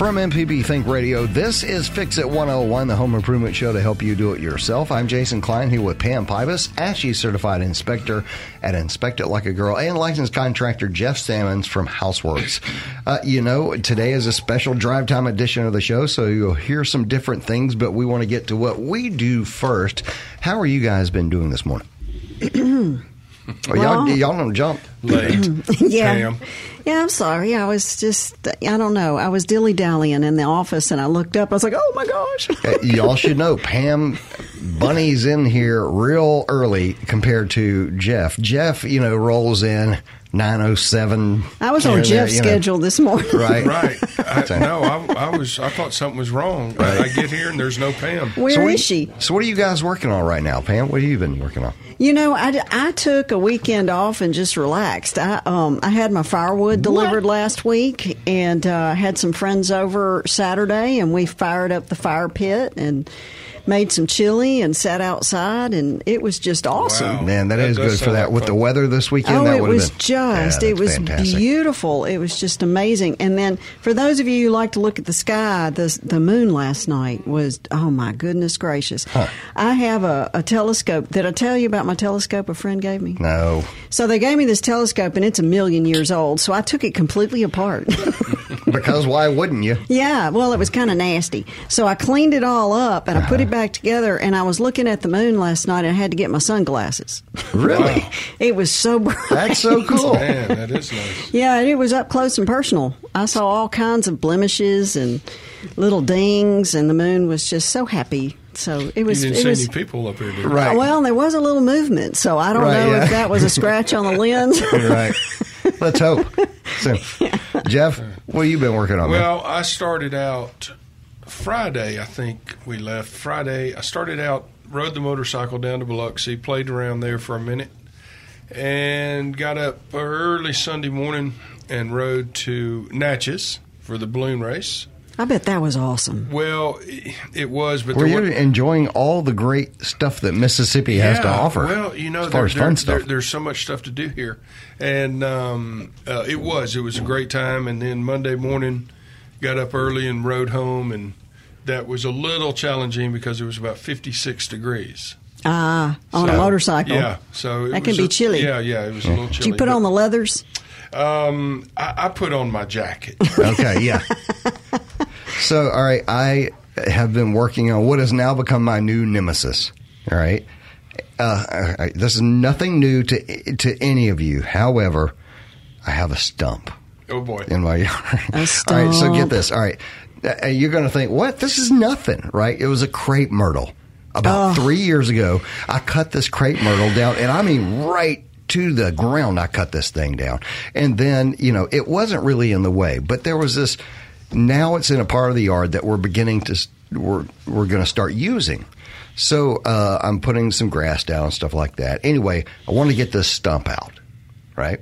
From MPB Think Radio, this is Fix It 101, the home improvement show to help you do it yourself. I'm Jason Klein here with Pam Pybus, ASHI certified inspector at Inspect It Like a Girl, and licensed contractor Jeff Sammons from Houseworks. Uh, you know, today is a special drive time edition of the show, so you'll hear some different things, but we want to get to what we do first. How are you guys been doing this morning? Oh, y'all, y'all don't jump. late. Yeah. Pam. Yeah, I'm sorry. I was just, I don't know. I was dilly dallying in the office and I looked up. I was like, oh my gosh. Y'all should know Pam Bunny's in here real early compared to Jeff. Jeff, you know, rolls in 907. I was on there, Jeff's you know, schedule this morning. Right. Right. I, no, I, I was. I thought something was wrong. I get here and there's no Pam. Where is So what, she? So what are you guys working on right now, Pam? What have you been working on? You know, I, I took a weekend off and just relaxed. I um I had my firewood delivered last week and uh, had some friends over Saturday and we fired up the fire pit and made some chili and sat outside and it was just awesome. Wow. Man, that That is good for that. like With the weather this weekend, Oh, that it was been just, Yeah, it was fantastic. beautiful. It was just amazing. And then for those of you who like to look at the sky, the, the moon last night was, oh my goodness gracious. I have a, a telescope. Did I tell you about my telescope a friend gave me? No. So they gave me this telescope and it's a million years old. So I took it completely apart. Because why wouldn't you? yeah, well, it was kind of nasty. So I cleaned it all up and I put it uh-huh. back together and I was looking at the moon last night and I had to get my sunglasses. Really? It was so bright. That's so cool. Man, that is nice. Yeah, and it was up close and personal. I saw all kinds of blemishes and little dings, and the moon was just so happy. So it was. You was. didn't It see was any people up here, did you? Right. well, there was a little movement, so I don't Right, know yeah. if that was a scratch on the lens. right. Let's hope. So, Jeff, what have you been working on? man? Well, I started out Friday. I think we left Friday. I started out, rode the motorcycle down to Biloxi, played around there for a minute, and got up early Sunday morning and rode to Natchez for the balloon race. I bet that was awesome. Well, it was, but Were there you wa- enjoying all the great stuff that Mississippi has to offer? Well, you know, as far there- as there- fun there- stuff. there's so much stuff to do here, and um, uh, it was it was a great time. And then Monday morning, got up early and rode home, and that was a little challenging because it was about 56 degrees. Ah, on a motorcycle. Yeah, so it That can was be a- chilly. Yeah, yeah, it was a little chilly. Did you put on the leathers? Um, I, I put on my jacket. okay, yeah. so, all right, I have been working on what has now become my new nemesis. All right, uh, all right, this is nothing new to to any of you. However, I have a stump oh boy. in my yard. A stump. All right, so get this. All right, Uh, you're going to think, what? This is nothing, right? It was a crepe myrtle. About Oh. three years ago, I cut this crepe myrtle down, and I mean right to the ground. I cut this thing down, and then you know it wasn't really in the way, but there was this. Now it's in a part of the yard that we're beginning to we're we're going to start using. So uh, I'm putting some grass down and stuff like that. Anyway, I want to get this stump out, right?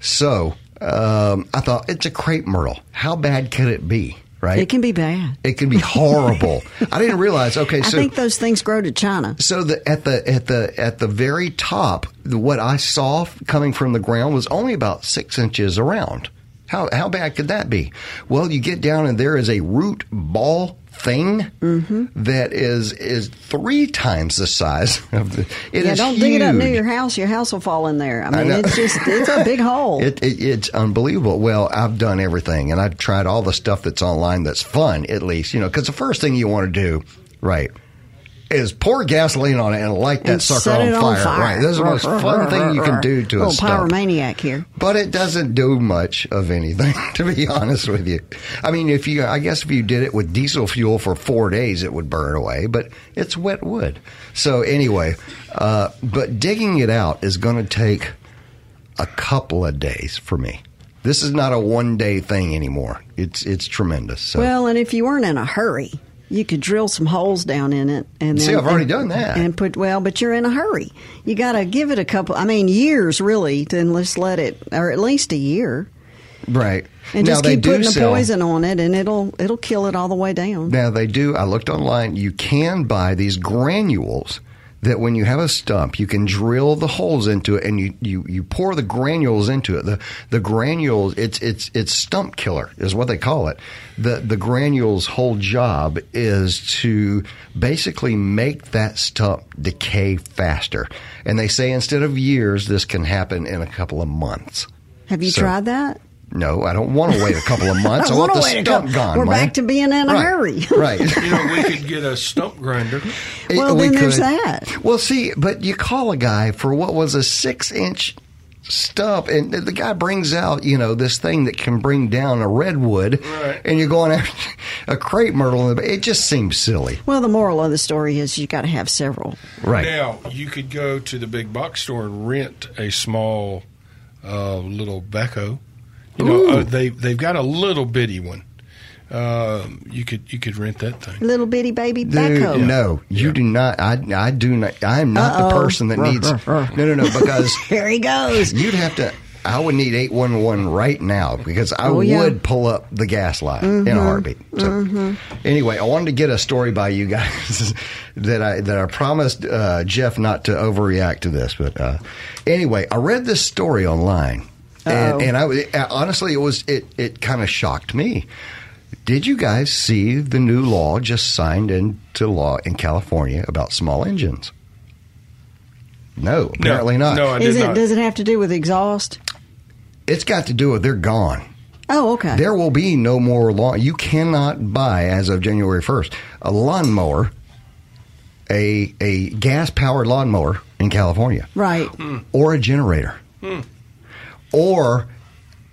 So um, I thought it's a crepe myrtle. How bad could it be, right? It can be bad. It can be horrible. I didn't realize. Okay, so I think those things grow to China. so the at the at the at the very top, what I saw coming from the ground was only about six inches around. How how bad could that be? Well, you get down and there is a root ball thing Mm-hmm. that is is three times the size of the. It yeah, is don't dig it up near your house. Your house will fall in there. I mean, know. it's just it's a big hole. It, it, it's unbelievable. Well, I've done everything, and I've tried all the stuff that's online that's fun, at least, you know, because the first thing you want to do, right, is pour gasoline on it and light that And sucker on, it fire. Right, this is the most fun thing you can do to a Little stump. pyromaniac here. But it doesn't do much of anything, to be honest with you. I mean, if you, I guess if you did it with diesel fuel for four days, it would burn away, but it's wet wood. So anyway, uh, but digging it out is going to take a couple of days for me. This is not a one day thing anymore. It's, it's tremendous. So. Well, and if you weren't in a hurry, You could drill some holes down in it, and See, then, I've already and- done that. And put well, but you're in a hurry. You got to give it a couple. I mean, years really, to let's let it, or at least a year, Right. and now just keep putting the poison on it, and it'll it'll kill it all the way down. Now they do. I looked online. You can buy these granules that when you have a stump, you can drill the holes into it, and you, you, you pour the granules into it. The the granules, it's it's it's stump killer is what they call it. The the granules' whole job is to basically make that stump decay faster. And they say instead of years, this can happen in a couple of months. Have you So- tried that? No, I don't want to wait a couple of months. I, I want wanna the stump couple- gone. we're man. back to being in a Right, hurry. right. You know, we could get a stump grinder. Well, We then there's that. Well, see, but you call a guy for what was a six inch stump, and the guy brings out, you know, this thing that can bring down a redwood, Right. and you're going after a crepe myrtle. in the- It just seems silly. Well, the moral of the story is you got to have several. Right. Now, you could go to the big box store and rent a small uh, little backhoe. You know, uh, they they've got a little bitty one. Um, you could you could rent that thing. Little bitty baby Dude, backhoe. no, you do not. I, I do not. I am not Uh-oh. the person that needs. No, no, no. Because Here he goes. you'd have to. I would need eight one one right now because I Oh, yeah. would pull up the gas line in a heartbeat. So, anyway, I wanted to get a story by you guys that I that I promised uh, Jeff not to overreact to this, but uh, anyway, I read this story online, Uh-oh. And, and I was- uh, honestly it was it it kind of shocked me. Did you guys see the new law just signed into law in California about small engines? No, apparently no, not. No, I Is did it? not. Does it have to do with exhaust? It's got to do with they're gone. Oh, okay. There will be no more law. You cannot buy as of January first a lawnmower, a a gas powered lawnmower in California, right. Hmm. or a generator, hmm. Or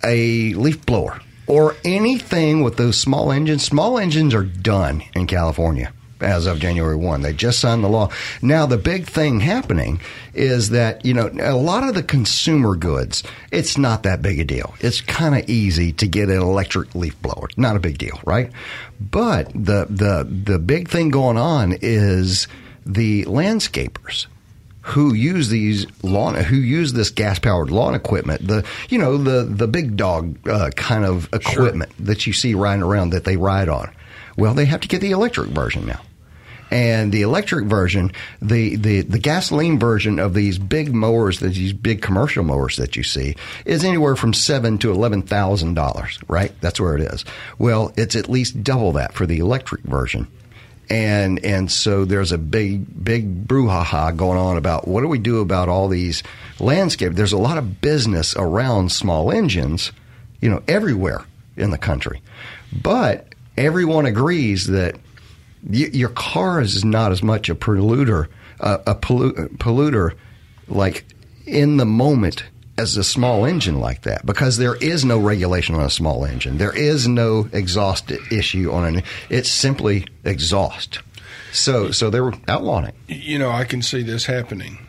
a leaf blower, or anything with those small engines. Small engines are done in California as of January 1. They just signed the law. Now, the big thing happening is that, you know, a lot of the consumer goods, it's not that big a deal. It's kind of easy to get an electric leaf blower. Not a big deal, right? But the, the, the big thing going on is the landscapers who use these lawn who use this gas powered lawn equipment the you know the the big dog uh, kind of equipment that you see riding around that they ride on. Well they have to get the electric version now. And the electric version the the the gasoline version of these big mowers that these big commercial mowers that you see is anywhere from seven to eleven thousand dollars right? That's where it is. Well it's at least double that for the electric version and and so there's a big big brouhaha going on about what do we do about all these landscape. There's a lot of business around small engines, you know, everywhere in the country, but everyone agrees that y- your car is not as much a polluter, uh, a pollu- polluter, like in the moment as a small engine like that because there is no regulation on a small engine. There is no exhaust issue on an. It's simply exhaust. So so they were outlawing it. you know, I can see this happening.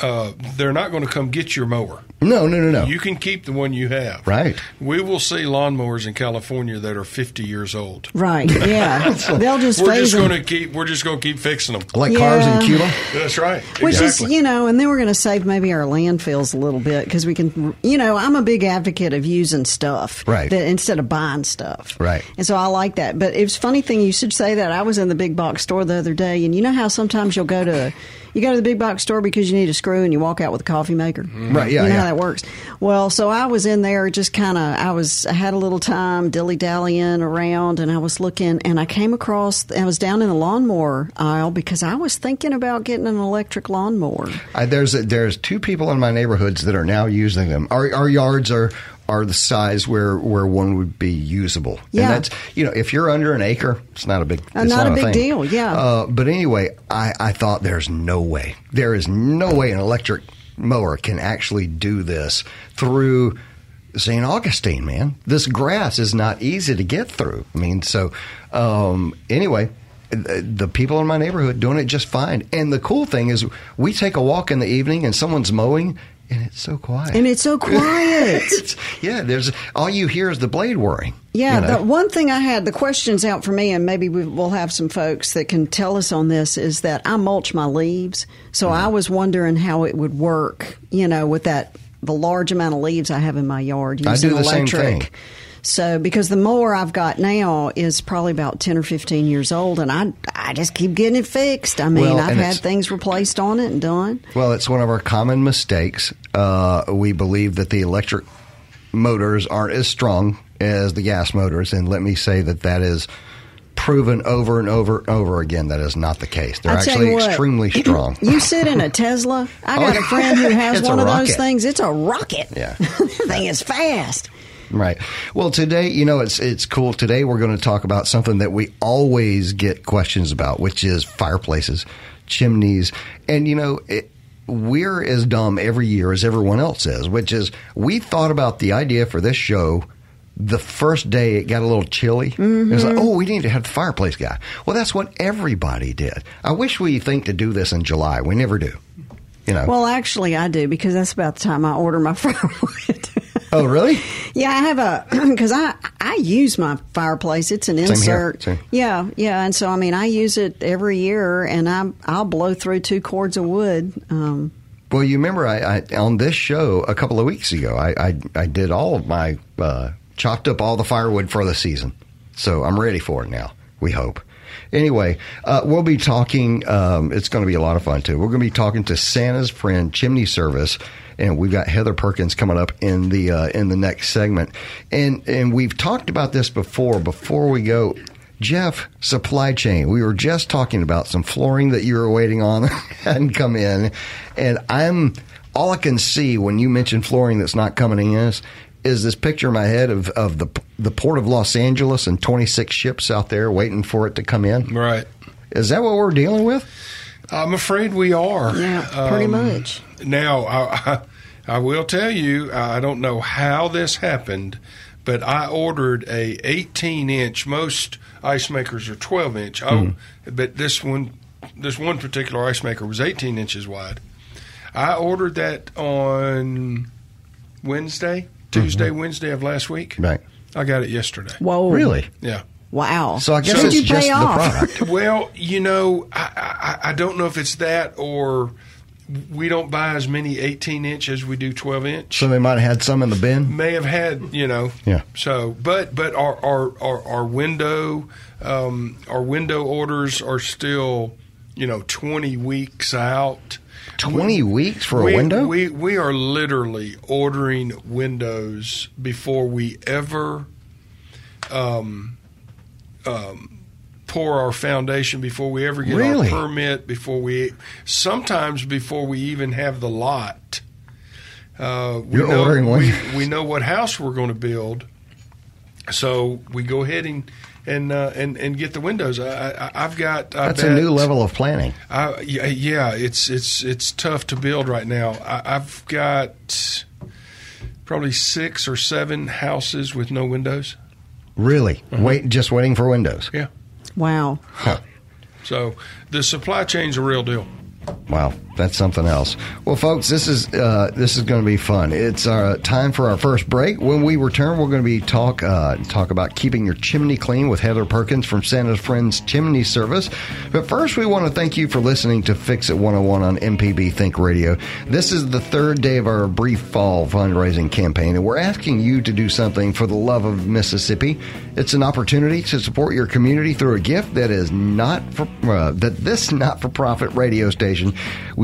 Uh, they're not going to come get your mower. No no no no. You can keep the one you have. Right. We will see lawnmowers in California that are 50 years old. Right. Yeah. They'll just We're phase just going to keep. We're just going to keep fixing them. like cars in Cuba. That's right. Which exactly. is, you know, and then we're going to save maybe our landfills a little bit because we can, you know, I'm a big advocate of using stuff Right. that instead of buying stuff. Right. And so I like that. But it's a funny thing you should say that. I was in the big box store the other day, and you know how sometimes you'll go to, you go to the big box store because you need a screw and you walk out with a coffee maker. Mm-hmm. Right, yeah, You know yeah. how that works. Well, so I was in there just kind of, I was, I had a little time dilly dallying around and I was looking and I came across, I was down in the lawnmower aisle because I was thinking about getting an electric lawnmower. I, there's a, there's two people in my neighborhoods that are now using them. Our, our yards are are the size where, where one would be usable. Yeah. And that's you know if you're under an acre, it's not a big Uh, it's not a big thing. deal, yeah. Uh, but anyway, I, I thought there's no way there is no way an electric mower can actually do this through St. Augustine, man. This grass is not easy to get through. I mean, so um, anyway, the the people in my neighborhood doing it just fine. And the cool thing is, we take a walk in the evening and someone's mowing, and it's so quiet. And it's so quiet. It's- yeah, there's all you hear is the blade whirring. Yeah, you know? the one thing I had, the questions out for me, and maybe we, we'll have some folks that can tell us on this, is that I mulch my leaves. So Mm-hmm. I was wondering how it would work, you know, with that, the large amount of leaves I have in my yard I using do the same electric. thing. So, because the mower I've got now is probably about 10 or 15 years old, and I, I just keep getting it fixed. I mean, Well, I've had things replaced on it and done. Well, it's one of our common mistakes. Uh, we believe that the electric motors aren't as strong as the gas motors, and let me say that that is proven over and over and over again that is not the case. They're actually what, extremely strong. You sit in a Tesla. I Oh, got yeah. a friend who has one of those things. It's a rocket. Yeah. that thing is fast. Right. Well, today, you know, it's it's cool. Today, we're going to talk about something that we always get questions about, which is fireplaces, chimneys, and you know, it, we're as dumb every year as everyone else is. Which is, we thought about the idea for this show. The first day it got a little chilly. It was like, mm-hmm. oh, we need to have the fireplace guy. Well, that's what everybody did. I wish we think to do this in July. We never do. You know. Well, actually, I do because that's about the time I order my firewood. oh, really? yeah, I have a because I I use my fireplace. It's an insert. Yeah, yeah, and so I mean I use it every year, and I I'll blow through two cords of wood. Um, Well, you remember I, I on this show a couple of weeks ago, I I, I did all of my uh, chopped up all the firewood for the season, so I'm ready for it now. We hope. Anyway, uh, we'll be talking. Um, it's going to be a lot of fun too. We're going to be talking to Santa's friend Chimney Service, and we've got Heather Perkins coming up in the uh, in the next segment. And and we've talked about this before. Before we go, Jeff, supply chain. We were just talking about some flooring that you were waiting on hadn't come in, and I'm all I can see when you mention flooring that's not coming in is, is this picture in my head of, of the the port of Los Angeles and 26 ships out there waiting for it to come in. Right. Is that what we're dealing with? I'm afraid we are. yeah, pretty Um, much. Now, I, I, I will tell you, I don't know how this happened, but I ordered a 18 inch. Most ice makers are 12 inch. Oh, but this one, this one particular ice maker was 18 inches wide. I ordered that on Wednesday, Tuesday, Wednesday of last week. Right. I got it yesterday. Whoa, Really? Yeah. Wow. So I guess Did it's you just pay the off? product. Well, you know, I, I, I don't know if it's that or we don't buy as many 18 inch as we do 12 inch. So they might have had some in the bin. May have had, you know. Yeah. So, but but our our our, our window um, our window orders are still, you know, 20 weeks out. 20 weeks for a window? We we are literally ordering windows before we ever um, um, pour our foundation, before we ever get Really? our permit, before we sometimes before we even have the lot. Uh, we You're know, ordering we, we know what house we're going to build, so we go ahead and and uh, and and get the windows. I, I, I've got. I That's a new level of planning. I, yeah, yeah, it's it's it's tough to build right now. I, I've got probably six or seven houses with no windows. Really? Wait, just waiting for windows. Yeah, Wow. Huh. so the supply chain's a real deal. Wow, that's something else. Well, folks, this is uh, this is going to be fun. It's uh, time for our first break. When we return, we're going to be talk uh, talk about keeping your chimney clean with Heather Perkins from Santa's Friends Chimney Service. But first, we want to thank you for listening to Fix It 101 on MPB Think Radio. This is the third day of our brief fall fundraising campaign, and we're asking you to do something for the love of Mississippi. It's an opportunity to support your community through a gift that is not for uh, that this not for profit radio station. We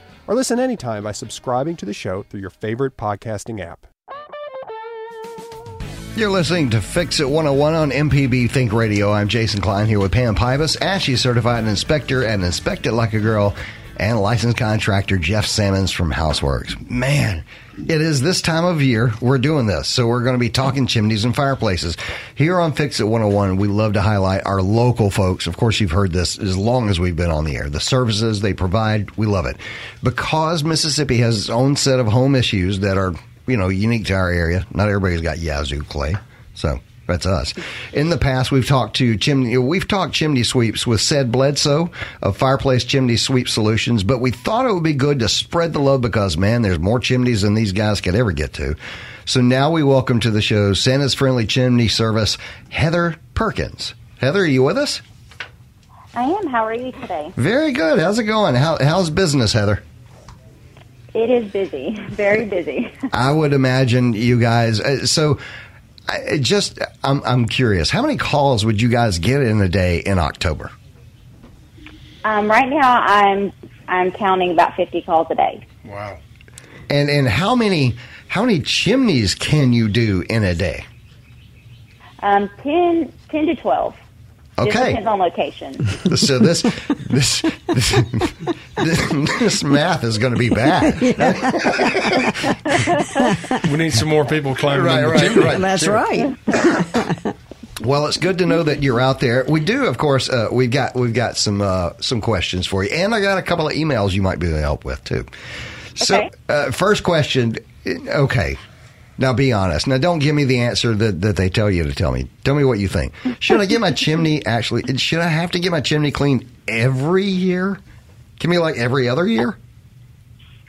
or listen anytime by subscribing to the show through your favorite podcasting app. You're listening to Fix It 101 on MPB Think Radio. I'm Jason Klein here with Pam Pybus, ASHI certified inspector and Inspect It Like a Girl, and licensed contractor Jeff Sammons from Houseworks. Man, it is this time of year we're doing this. So we're going to be talking chimneys and fireplaces. Here on Fix It 101, we love to highlight our local folks. Of course, you've heard this as long as we've been on the air. The services they provide, we love it. Because Mississippi has its own set of home issues that are, you know, unique to our area. Not everybody's got Yazoo clay. So that's us. In the past, we've talked to chimney, we've talked chimney sweeps with said Bledsoe of Fireplace Chimney Sweep Solutions, but we thought it would be good to spread the love because, man, there's more chimneys than these guys could ever get to. So now we welcome to the show Santa's Friendly Chimney Service, Heather Perkins. Heather, are you with us? I am. How are you today? Very good. How's it going? How, how's business, Heather? It is busy, very busy. I would imagine you guys. Uh, so, I just I'm I'm curious. How many calls would you guys get in a day in October? Um, right now, I'm I'm counting about 50 calls a day. Wow. And and how many how many chimneys can you do in a day? Um, 10, 10 to 12. Just Okay. depends on location. So this this this, this math is going to be bad. We need some more people climbing Right, the right, chimney. right. That's Sure. right. Well, it's good to know that you're out there. We do, of course. Uh, we've got we've got some uh, some questions for you, and I got a couple of emails you might be able to help with too. So, Okay. uh, first question. Okay, now be honest. Now, don't give me the answer that, that they tell you to tell me. Tell me what you think. Should I get my chimney actually? Should I have to get my chimney cleaned every year? Can me like every other year.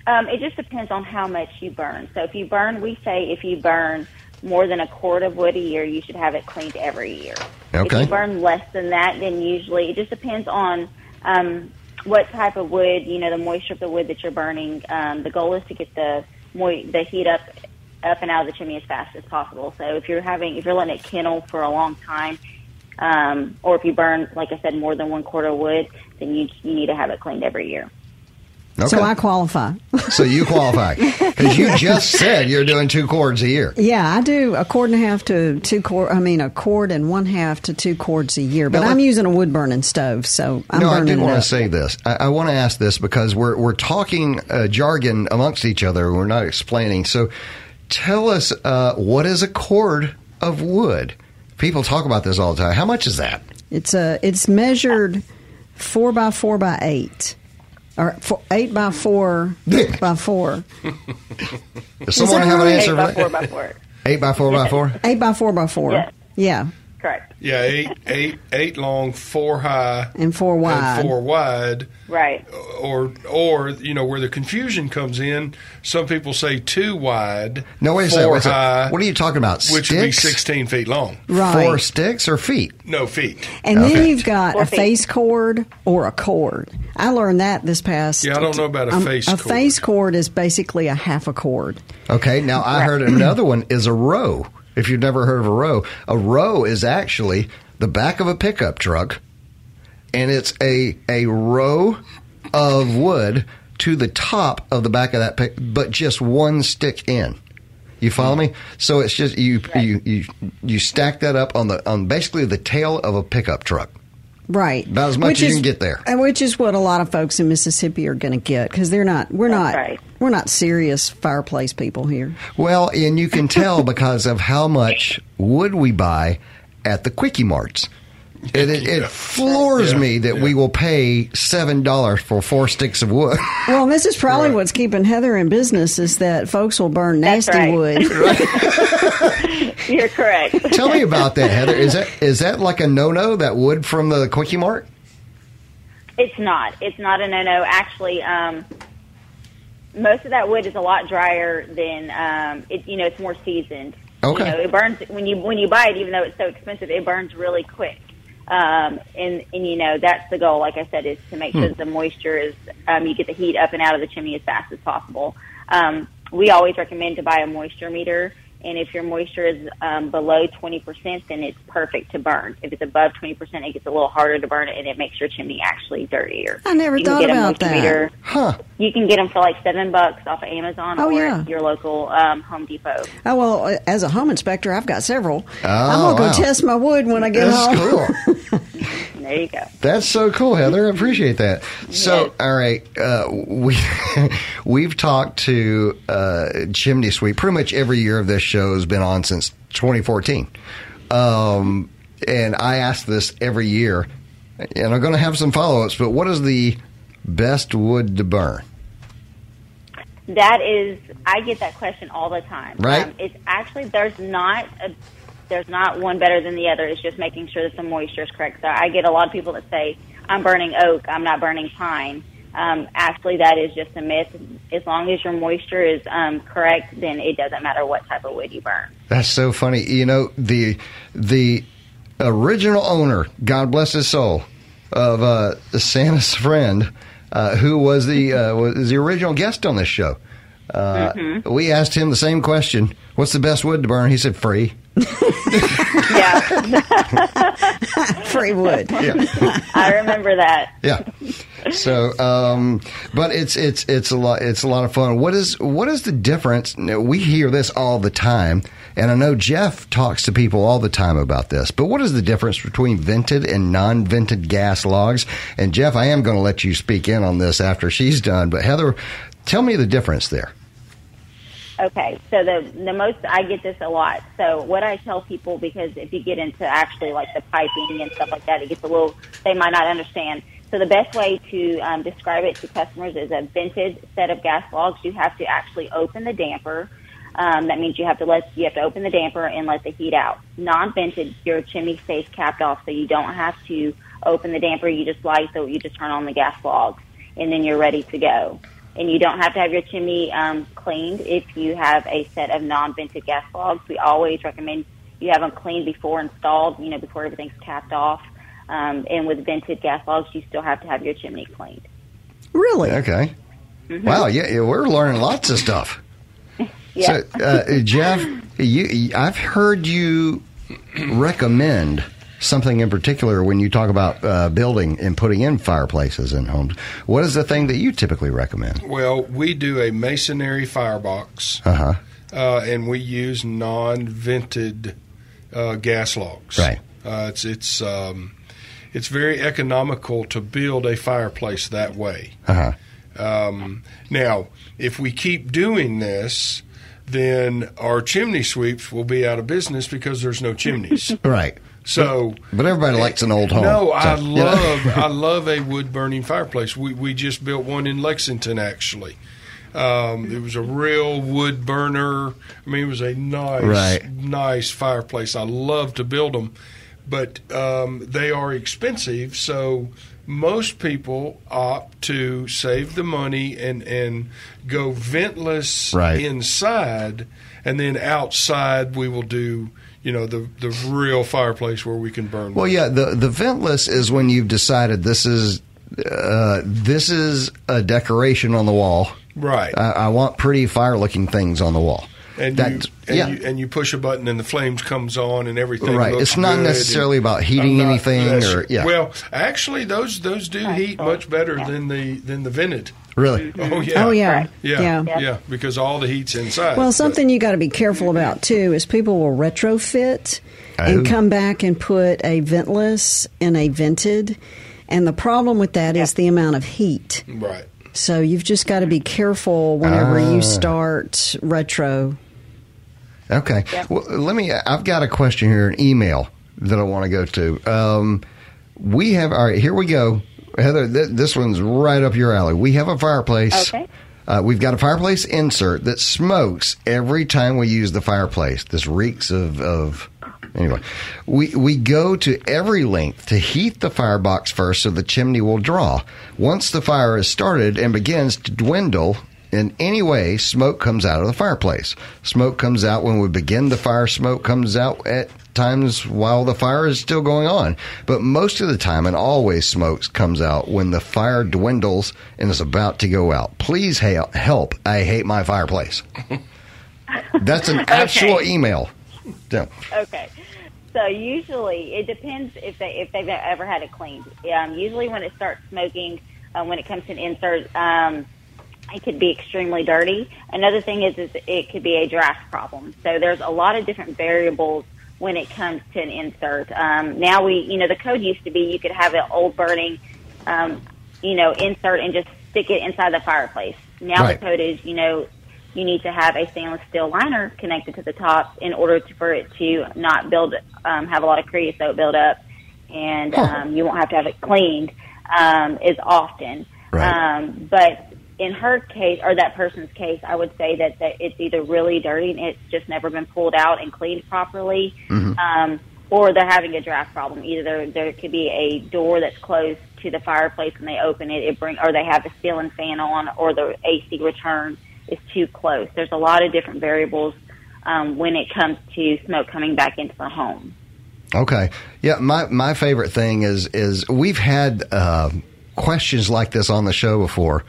Um, it just depends on how much you burn. So if you burn, we say if you burn more than a cord of wood a year, you should have it cleaned every year. Okay. If you burn less than that, then usually it just depends on um, what type of wood, you know, the moisture of the wood that you're burning. Um, the goal is to get the moi- the heat up up and out of the chimney as fast as possible. So if you're having if you're letting it kennel for a long time, um, or if you burn, like I said, more than one cord of wood, then you you need to have it cleaned every year. Okay. So I qualify. So you qualify because you just said you're doing two cords a year. Yeah, I do a cord and a half to two cord. I mean, a cord and one half to two cords a year. But Now, I'm let- using a wood burning stove, so I'm no, I burning did it want to say this. I, I want to ask this because we're we're talking uh, jargon amongst each other. We're not explaining. So, tell us uh, what is a cord of wood? People talk about this all the time. How much is that? It's a it's measured four by four by eight, or four, eight by four by four, Does someone have an answer? Eight by four by four. Eight by four by four. eight by four by four. Yes. Yeah, Correct. Yeah, eight, eight, eight long, four high, and four wide. and four wide. Right. Or, or you know, where the confusion comes in. Some people say two wide. No, wait a four second. Wait second. high, What are you talking about? which would be sixteen feet long. right. Four sticks or feet? No feet. And then you've got Four a feet. face cord or a cord. I learned that this past. Yeah, I don't know about a um, face A cord. face cord is basically a half a cord. Okay, now I heard another one is a row. If you've never heard of a row, a row is actually the back of a pickup truck, and it's a a row of wood to the top of the back of that pick, but just one stick in. You follow me? So it's just you you you you stack that up on the on basically the tail of a pickup truck. Right. About as much Which as you is- can get there. and Which is what a lot of folks in Mississippi are going to get because they're not. We're That's not. right. We're not serious fireplace people here. Well, and you can tell because of how much wood we buy at the quickie marts. It, it, it floors Yeah, me that we will pay seven dollars for four sticks of wood. Well, this is probably Right. what's keeping Heather in business is that folks will burn That's nasty right. wood. You're correct. Tell me about that, Heather. Is that is that like a no no? That wood from the quickie mart? It's not. It's not a no-no. Actually, um, most of that wood is a lot drier than um, it. You know, it's more seasoned. Okay. You know, it burns when you when you buy it. Even though it's so expensive, it burns really quick. Um, and and you know that's the goal. Like I said, is to make sure that the moisture is um, you get the heat up and out of the chimney as fast as possible. Um, we always recommend to buy a moisture meter. And if your moisture is um, below 20%, then it's perfect to burn. If it's above 20%, it gets a little harder to burn it, and it makes your chimney actually dirtier. I never you can thought get about that. Meter. Huh. You can get them for like seven bucks off of Amazon Oh, or yeah. your local um, Home Depot. Oh well, as a home inspector, I've got several. Oh, I'm gonna go test my wood when I get That's home. cool. There you go. That's so cool, Heather. I appreciate that. So, Yes. all right, uh, we we've talked to uh, Chimney Sweep. Pretty much every year of this show has been on since 2014, um, and I ask this every year, and I'm going to have some follow ups. But what is the best wood to burn? That is, I get that question all the time. Right. Um, it's actually there's not a there's not one better than the other. It's just making sure that the moisture is correct. So I get a lot of people that say I'm burning oak, I'm not burning pine. Um, actually, that is just a myth. As long as your moisture is um, correct, then it doesn't matter what type of wood you burn. That's so funny. You know the the original owner, God bless his soul, of uh, Santa's friend, uh, who was the uh, was the original guest on this show. Uh, We asked him the same question: "What's the best wood to burn?" He said, "Free." Yeah, Free wood. Yeah. I remember that. Yeah. So, um, but it's it's it's a lot it's a lot of fun. What is what is the difference? We hear this all the time, and I know Jeff talks to people all the time about this. But what is the difference between vented and non-vented gas logs? And Jeff, I am going to let you speak in on this after she's done. But Heather, tell me the difference there. Okay, so the the most I get this a lot. So what I tell people because if you get into actually like the piping and stuff like that, it gets a little they might not understand. So the best way to um, describe it to customers is a vented set of gas logs. You have to actually open the damper. Um, that means you have to let you have to open the damper and let the heat out. Non-vented, your chimney stays capped off, so you don't have to open the damper. You just light, so you just turn on the gas logs, and then you're ready to go and you don't have to have your chimney um, cleaned if you have a set of non-vented gas logs. We always recommend you have them cleaned before installed, you know, before everything's capped off. Um, and with vented gas logs, you still have to have your chimney cleaned. Really? Okay. Wow. Yeah, yeah, we're learning lots of stuff. Yeah. So, uh, Jeff, you, I've heard you recommend something in particular when you talk about uh, building and putting in fireplaces in homes. What is the thing that you typically recommend? Well, we do a masonry firebox, Uh huh. uh, and we use non-vented uh, gas logs. Right. Uh, it's it's um, it's very economical to build a fireplace that way. Uh huh. Um, now, if we keep doing this, then our chimney sweeps will be out of business because there's no chimneys. Right. So, But everybody likes an old home. no, so, I love I love a wood burning fireplace. We we just built one in Lexington actually. Um, it was a real wood burner. I mean, it was a nice, Right. nice fireplace. I love to build them, but um, they are expensive. So most people opt to save the money and and go ventless Right. inside, and then outside we will do. You know the the real fireplace where we can burn. Well, yeah, the the ventless is when you've decided this is uh, this is a decoration on the wall. Right. I, I want pretty fire looking things on the wall. and That- you and, yeah. you and you push a button and the flames comes on and everything. Right. looks It's not good necessarily about heating not- anything or- yeah. Well, actually, those those do heat much better than the than the vented. Really? Oh yeah. Oh yeah. Right. Yeah, Yeah. yeah, because all the heat's inside. Well, But- something you got to be careful about too is people will retrofit Oh. and come back and put a ventless and a vented, and the problem with that is the amount of heat. right. So you've just got to be careful whenever Ah. you start retro. Okay. Well, let me. I've got a question here, an email that I want to go to. Um, we have. All right. Here we go, Heather. Th- this one's right up your alley. We have a fireplace. Okay. Uh, we've got a fireplace insert that smokes every time we use the fireplace. This reeks of, of anyway. We we go to every length to heat the firebox first, so the chimney will draw. Once the fire is started and begins to dwindle. In any way, smoke comes out of the fireplace. Smoke comes out when we begin the fire. Smoke comes out at times while the fire is still going on. But most of the time, and always, smoke comes out when the fire dwindles and is about to go out. Please help. I hate my fireplace. That's an actual email. Yeah. Okay. So usually it depends if they if they've ever had it cleaned. Um, usually when it starts smoking, uh, when it comes to an insert, um, it could be extremely dirty. Another thing is, is it could be a draft problem. So there's a lot of different variables when it comes to an insert. Um, now we, you know, the code used to be you could have an old burning, um, you know, insert and just stick it inside the fireplace. Now Right. the code is, you know, you need to have a stainless steel liner connected to the top in order to, for it to not build, um, have a lot of creosote build up, and um, you won't have to have it cleaned um, as often. Right. Um, but in her case, or that person's case, I would say that, that it's either really dirty and it's just never been pulled out and cleaned properly, um, or they're having a draft problem. Either there, there could be a door that's closed to the fireplace and they open it, it bring, or they have the ceiling fan on, or the AC return is too close. There's a lot of different variables um, when it comes to smoke coming back into the home. Okay. Yeah, my my favorite thing is is we've had uh, questions like this on the show before,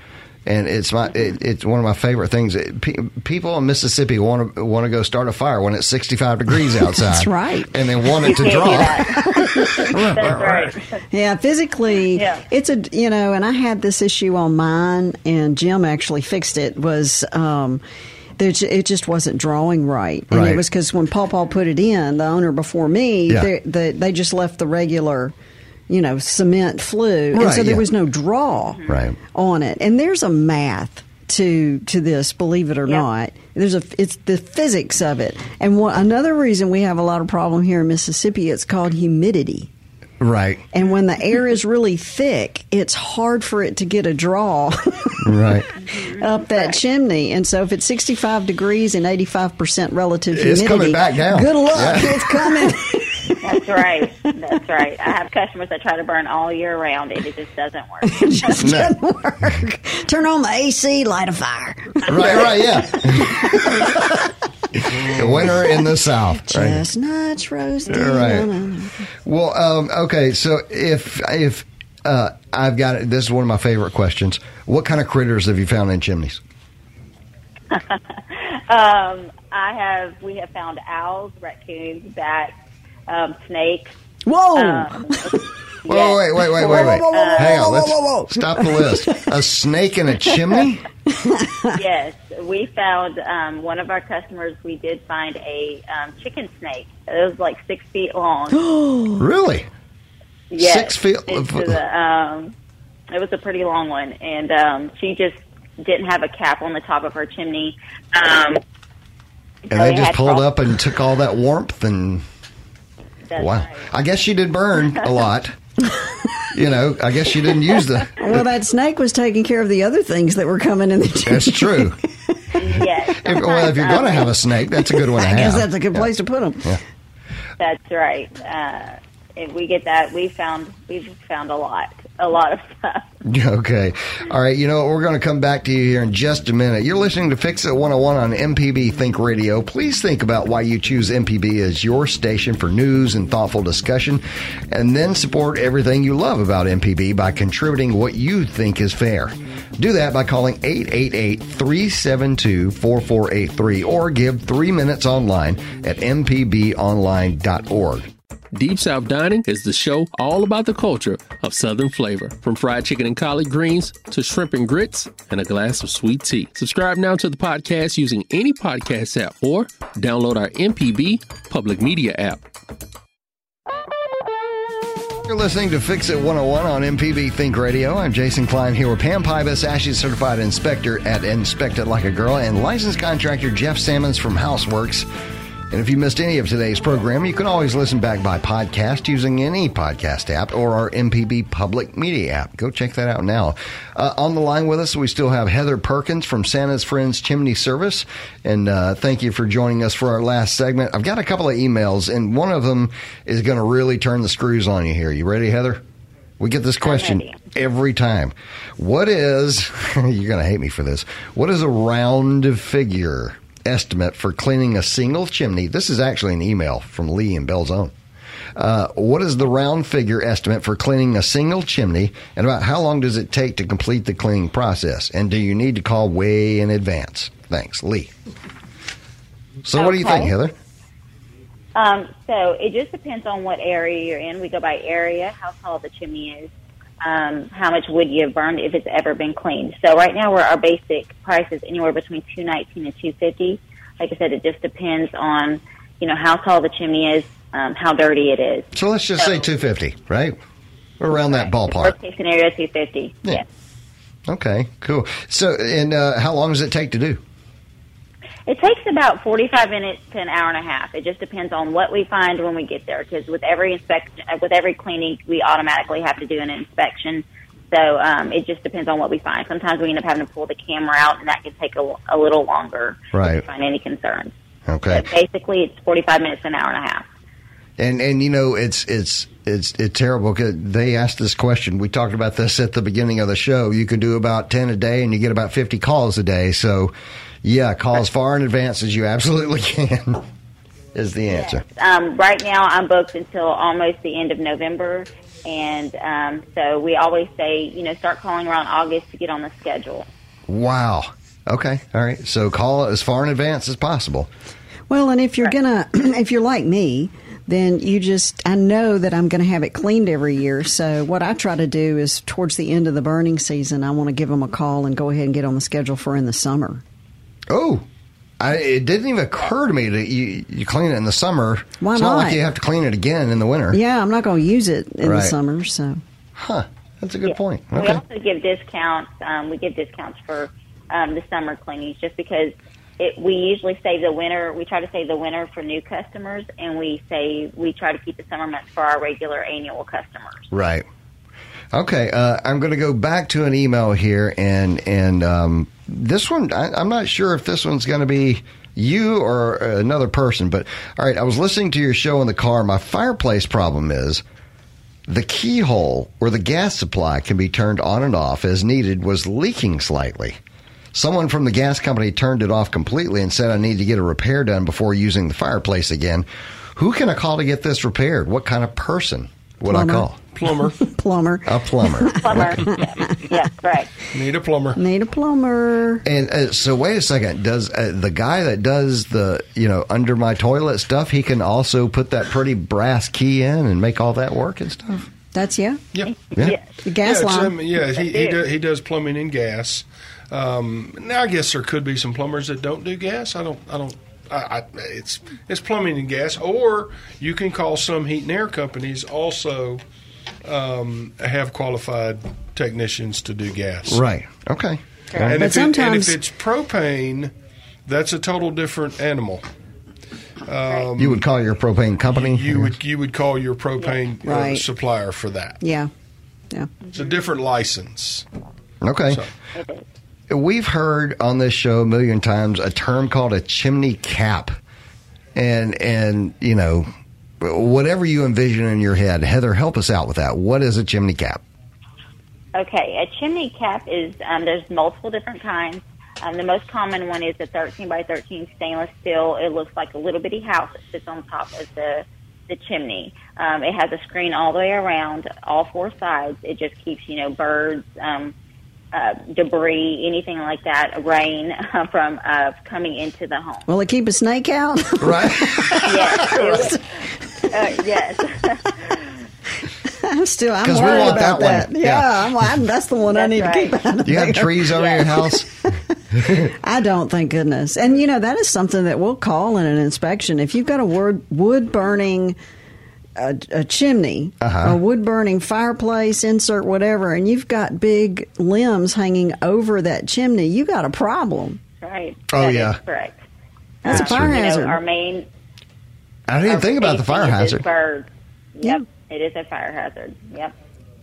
and it's my it, it's one of my favorite things. It, pe- people in Mississippi want to want to go start a fire when it's sixty five degrees outside. That's right. and they want it to Can't draw. That's right. Yeah, physically, Yeah. it's a you know, and I had this issue on mine, and Jim actually fixed it. Was um, it just wasn't drawing right, and Right. it was because when Paul Paul put it in, the owner before me, Yeah. they, they they just left the regular, you know, cement flue, and so there yeah. was no draw Right. on it. And there's a math to to this, believe it or Yeah. not. There's a it's the physics of it, and one, another reason we have a lot of problem here in Mississippi, it's called humidity. Right. And when the air is really thick, it's hard for it to get a draw Right. up that chimney. And so if it's 65 degrees and 85% relative humidity, It's humidity, coming back down. good luck. Yeah. It's coming. That's right. That's right. I have customers that try to burn all year round, and it just doesn't work. it just No. doesn't work. Turn on the AC, light a fire. Right. Right. Yeah. The Winter in the South. Right. Chestnuts roasting. Right. on a- Well, um, okay. So if if uh, I've got it, this is one of my favorite questions. What kind of critters have you found in chimneys? Um, I have. We have found owls, raccoons, bats, um, snakes. Whoa. Um, Whoa, yes. wait, wait, wait, wait, wait. Whoa, whoa, whoa, whoa, Hang on, whoa, let's whoa, whoa. stop the list. A snake in a chimney? yes, we found um, one of our customers. We did find a um, chicken snake. It was like six feet long. Really? Yes, Six feet- into the, um, it was a pretty long one, and um, she just didn't have a cap on the top of her chimney. Um, And so they just pulled frost- up and took all that warmth and That's wow. right. I guess she did burn a lot. you know, I guess she didn't use the. well, that snake was taking care of the other things that were coming in the chimney. That's true. Yes. If, well, if you're going to have a snake, that's a good one to I have. guess that's a good place to put them. That's right. Uh, if we get that, we found we've found a lot, a lot of stuff. Okay. All right. You know? We're going to come back to you here in just a minute. You're listening to Fix It 101 on MPB Think Radio. Please think about why you choose MPB as your station for news and thoughtful discussion, and then support everything you love about MPB by contributing what you think is fair. Do that by calling 888 372 4483 or give three minutes online at mpbonline.org. Deep South Dining is the show all about the culture of Southern flavor, from fried chicken and collard greens to shrimp and grits and a glass of sweet tea. Subscribe now to the podcast using any podcast app or download our MPB public media app. You're listening to Fix It 101 on MPB Think Radio. I'm Jason Klein here with Pam Pybus, ASHI certified inspector at Inspect It Like a Girl, and licensed contractor Jeff Sammons from Houseworks. And if you missed any of today's program, you can always listen back by podcast using any podcast app or our MPB public media app. Go check that out now. Uh, on the line with us, we still have Heather Perkins from Santa's Friends Chimney Service. And uh, thank you for joining us for our last segment. I've got a couple of emails, and one of them is going to really turn the screws on you here. You ready, Heather? We get this question every time. What is, you're going to hate me for this, what is a round figure estimate for cleaning a single chimney? This is actually an email from Lee in Belzoni. Uh, what is the round figure estimate for cleaning a single chimney, and about how long does it take to complete the cleaning process? And do you need to call way in advance? Thanks, Lee. So, what do you think, Heather? Um, so it just depends on what area you're in. We go by area, how tall the chimney is, um, how much wood you have burned, if it's ever been cleaned. So right now, we're our basic price is anywhere between two nineteen and two fifty. Like I said, it just depends on you know how tall the chimney is, um, how dirty it is. So let's just say 250, right? Around that ballpark. Worst case scenario, 250. Yeah. Yes. Okay, cool. So, and uh, how long does it take to do? It takes about 45 minutes to an hour and a half. It just depends on what we find when we get there. Because with every inspection, uh, with every cleaning, we automatically have to do an inspection. So um, it just depends on what we find. Sometimes we end up having to pull the camera out, and that can take a, a little longer Right. if we find any concerns. Okay. But basically, it's 45 minutes to an hour and a half. And and you know it's it's it's it's terrible because they asked this question. We talked about this at the beginning of the show. You can do about ten a day, and you get about fifty calls a day. So, yeah, call as far in advance as you absolutely can is the answer. Um, right now, I'm booked until almost the end of November. And um, so we always say, you know, start calling around August to get on the schedule. Wow. Okay. All right. So call as far in advance as possible. Well, and if you're gonna, if you're like me, then you just, I know that I'm going to have it cleaned every year. So what I try to do is towards the end of the burning season, I want to give them a call and go ahead and get on the schedule for in the summer. Oh. I, it didn't even occur to me that you, you clean it in the summer. Why it's not like not? you have to clean it again in the winter. Yeah, I'm not going to use it in Right. the summer. So Huh. That's a good Yeah. point. We also give discounts. Um, we give discounts for um, the summer cleanings just because it, we usually save the winter. We try to save the winter for new customers, and we say we try to keep the summer months for our regular annual customers. Right. Okay, uh, I'm going to go back to an email here, and and um, this one I, I'm not sure if this one's going to be you or another person, but all right. I was listening to your show in the car. My fireplace problem is the keyhole where the gas supply can be turned on and off as needed was leaking slightly. Someone from the gas company turned it off completely and said I need to get a repair done before using the fireplace again. Who can I call to get this repaired? What kind of person would I Plumber. call? Plumber. plumber, A plumber. Plumber. yeah, yeah, correct. Need a plumber. need a plumber. And uh, so, wait a second. Does uh, the guy that does the you know under my toilet stuff? He can also put that pretty brass key in and make all that work and stuff. That's yeah, Yeah. Yeah. Yeah. the gas yeah, line. um, yeah, he, he, do. does, he does plumbing and gas. Um, now, I guess there could be some plumbers that don't do gas. I don't. I don't. I, I, it's it's plumbing and gas, or you can call some heat and air companies also um, have qualified technicians to do gas. Right. Okay. And, But if it, and sometimes- if it's propane, that's a total different animal. You would call your propane company. You would you would call your propane uh, Right. supplier for that. yeah, yeah. It's a different license. Okay. So- It is. We've heard on this show a million times a term called a chimney cap, and and you know whatever you envision in your head. Heather, help us out with that. What is a chimney cap? Okay, a chimney cap is um, there's multiple different kinds. Um, the most common one is a 13 by 13 stainless steel. It looks like a little bitty house that sits on top of the the chimney. Um, it has a screen all the way around, all four sides. It just keeps you know birds, um, uh, debris, anything like that, rain uh, from uh, coming into the home. Will it keep a snake out? Right. Yes, uh, yes. I'm still, I'm worried about that one. that. Yeah, Yeah. I'm, I'm, that's the one I That's need right. to keep out of Do you have trees over your house? I don't, thank goodness. And you know that is something that we'll call in an inspection. If you've got a wood wood burning a, a chimney, Uh-huh. a wood burning fireplace, insert whatever, and you've got big limbs hanging over that chimney, you got a problem. Right. Oh, That is yeah. correct. That's a Um, fire you know, hazard. our main I didn't think about the fire hazard. Birds. Yep, Yeah. it is a fire hazard. Yep.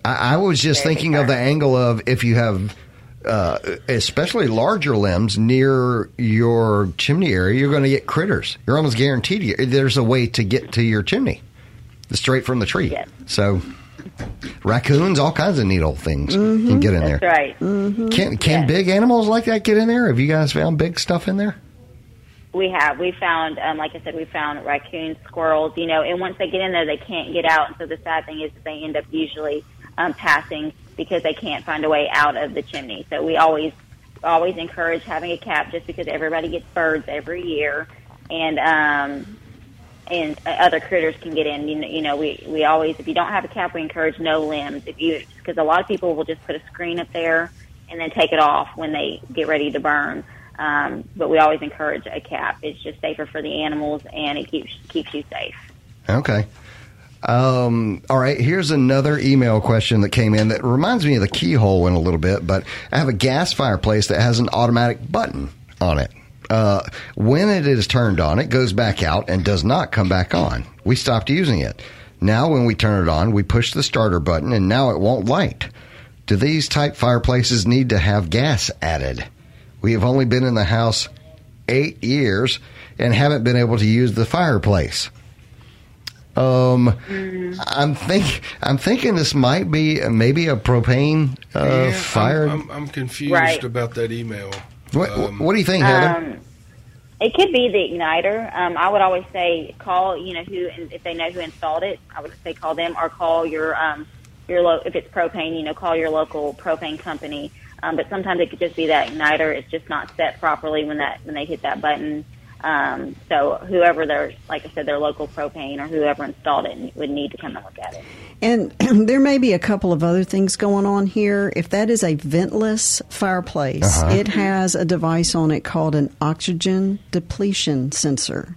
I, I was just Very thinking of the angle of if you have, uh, especially larger limbs near your chimney area, you're going to get critters. You're almost guaranteed you, there's a way to get to your chimney straight from the tree. Yes. So, raccoons, all kinds of neat old things can get in That's there. right. Can can Yes. big animals like that get in there? Have you guys found big stuff in there? We have. We found, um, like I said, we found raccoons, squirrels. You know, and once they get in there, they can't get out. And so the sad thing is that they end up usually um, passing because they can't find a way out of the chimney. So we always, always encourage having a cap, just because everybody gets birds every year, and um, and uh, other critters can get in. You know, you know, we we always, if you don't have a cap, we encourage no limbs. If you, because a lot of people will just put a screen up there and then take it off when they get ready to burn. Um, but we always encourage a cap. It's just safer for the animals and it keeps keeps you safe. Okay. Um, all right. Here's another email question that came in that reminds me of the keyhole in a little bit, but I have a gas fireplace that has an automatic button on it. Uh, when it is turned on, it goes back out and does not come back on. We stopped using it. Now, when we turn it on, we push the starter button and now it won't light. Do these type fireplaces need to have gas added? We have only been in the house eight years and haven't been able to use the fireplace. Um, I'm think I'm thinking this might be uh, maybe a propane uh, Yeah, fire. I'm, I'm, I'm confused Right. about that email. What, um, what do you think, Heather? Um, it could be the igniter. Um, I would always say call, you know, who if they know who installed it. I would say call them or call your um, your lo- if it's propane, you know, call your local propane company. Um, but sometimes it could just be that igniter. It's just not set properly when that when they hit that button. Um, so whoever their, like I said, their local propane or whoever installed it would need to come and look at it. And there may be a couple of other things going on here. If that is a ventless fireplace, uh-huh. it has a device on it called an oxygen depletion sensor.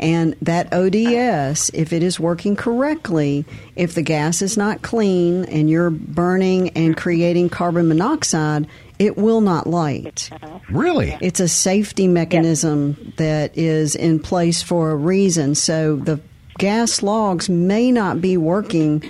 And that ODS, if it is working correctly, if the gas is not clean and you're burning and creating carbon monoxide, it will not light. really? It's a safety mechanism that is in place for a reason. So the gas logs may not be working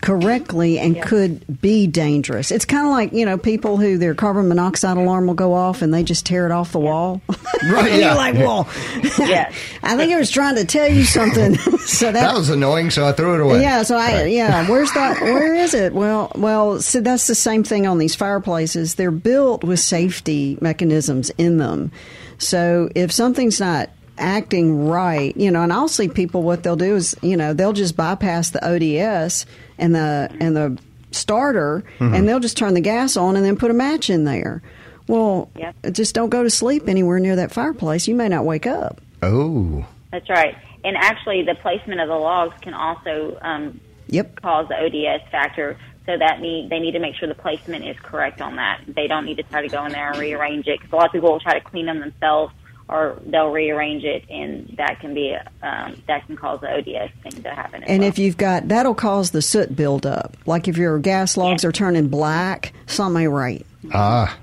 correctly and could be dangerous. It's kind of like, you know, people who their carbon monoxide alarm will go off and they just tear it off the wall. Right, And yeah. You're like, well, Yes. I think it was trying to tell you something. so That was annoying, so I threw it away. yeah, so I Right. yeah, where's that? Where is it? Well, well, so that's the same thing on these fireplaces. They're built with safety mechanisms in them. So if something's not acting right, you know, and I'll see people what they'll do is, you know, they'll just bypass the ODS and the and the starter Mm-hmm. and they'll just turn the gas on and then put a match in there. Well, Yep. just don't go to sleep anywhere near that fireplace. You may not wake up. Oh, That's right. And actually, the placement of the logs can also um, Yep. cause the ODS factor. So that need they need to make sure the placement is correct on that. They don't need to try to go in there and rearrange it because a lot of people will try to clean them themselves or they'll rearrange it, and that can be um, that can cause the ODS thing to happen. As And well. if you've got that'll cause the soot buildup. Like if your gas logs are turning black, something ain't right. ah.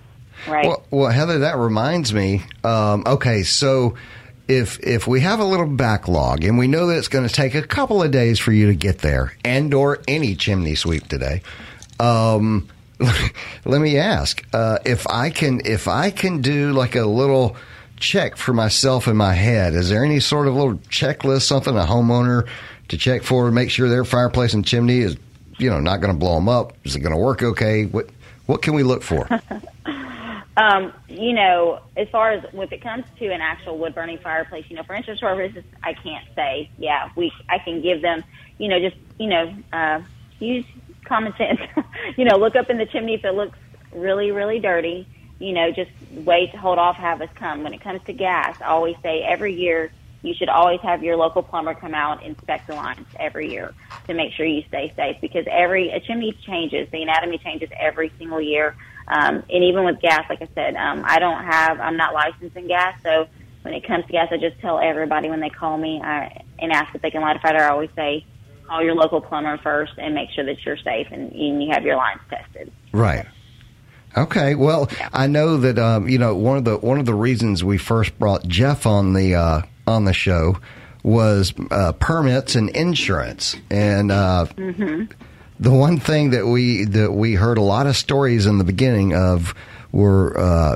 right, Well, well, Heather, that reminds me. Um, okay, so if if we have a little backlog and we know that it's going to take a couple of days for you to get there, and or any chimney sweep today, um, let me ask uh, if I can if I can do like a little check for myself in my head. Is there any sort of little checklist, something a homeowner to check for, to make sure their fireplace and chimney is, you know, not going to blow them up? Is it going to work okay? What what can we look for? Um, you know, as far as if it comes to an actual wood burning fireplace, you know, for insurance purposes, I can't say, yeah, we, I can give them, you know, just, you know, uh, use common sense. you know, look up in the chimney if it looks really, really dirty. You know, just wait, to hold off, have us come. When it comes to gas, I always say every year you should always have your local plumber come out inspect the lines every year to make sure you stay safe because every a chimney changes, the anatomy changes every single year. Um, and even with gas, like I said, um, I don't have, I'm not licensed in gas, so when it comes to gas, I just tell everybody when they call me I, and ask if they can light a fire. I always say, call your local plumber first and make sure that you're safe and, and you have your lines tested. Right. Okay. Well, I know that um, you know one of the one of the reasons we first brought Jeff on the uh, on the show was uh, permits and insurance, and uh, the one thing that we that we heard a lot of stories in the beginning of were uh,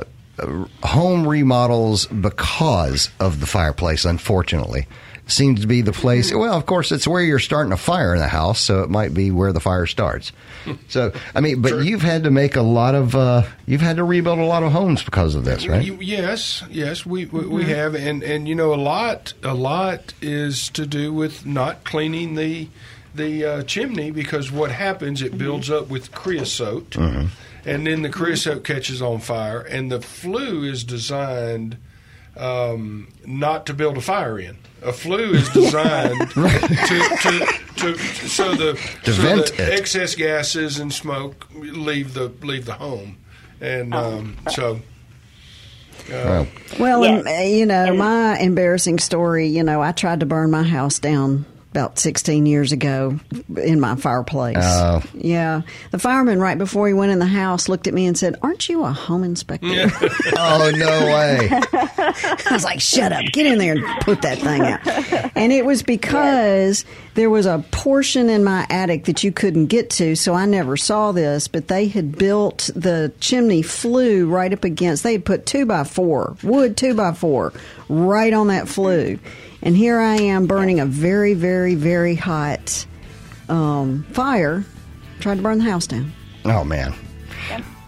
home remodels because of the fireplace. Unfortunately, seems to be the place. Well, of course, it's where you're starting a fire in the house, so it might be where the fire starts. So, I mean, but you've had to make a lot of uh, you've had to rebuild a lot of homes because of this, right? Yes, yes, we we, we have, and and you know a lot a lot is to do with not cleaning the the uh, chimney because what happens it builds up with creosote, and then the creosote catches on fire, and the flue is designed um, not to build a fire in. A flue is designed to, to, to, so the To so vent the excess gases and smoke leave the leave the home, and um, so. Well, Well, Yes. and, uh, you know, my embarrassing story, you know, I tried to burn my house down about 16 years ago in my fireplace. Oh. Yeah. The fireman, right before he went in the house, looked at me and said, Aren't you a home inspector? Oh no way! I was like, shut up, get in there and put that thing out. And it was because there was a portion in my attic that you couldn't get to, so I never saw this, but they had built the chimney flue right up against, they had put two by four, wood two by four, right on that flue. And here I am burning a very, very, very hot um, fire, tried to burn the house down. Oh man,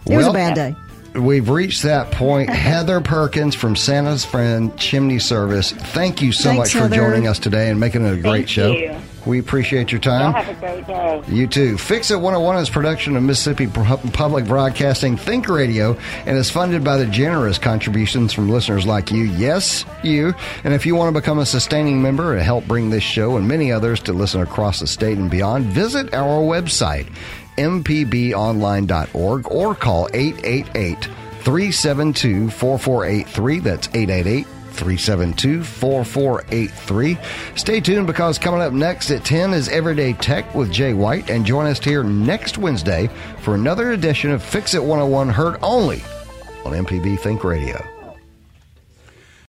It was a bad day. We've reached that point. Heather Perkins from Santa's Friend Chimney Service. Thank you so Thanks, much for Heather. joining us today and making it a great Thank show. you. We appreciate your Y'all time. have a great day. You too. Fix It 101 is a production of Mississippi Public Broadcasting Think Radio and is funded by the generous contributions from listeners like you. Yes, you. And if you want to become a sustaining member and help bring this show and many others to listen across the state and beyond, visit our website, mpbonline.org, or call 888 372 4483. That's 888 372 4483. Stay tuned because coming up next at 10 is Everyday Tech with Jay White. And join us here next Wednesday for another edition of Fix It 101, heard only on MPB Think Radio.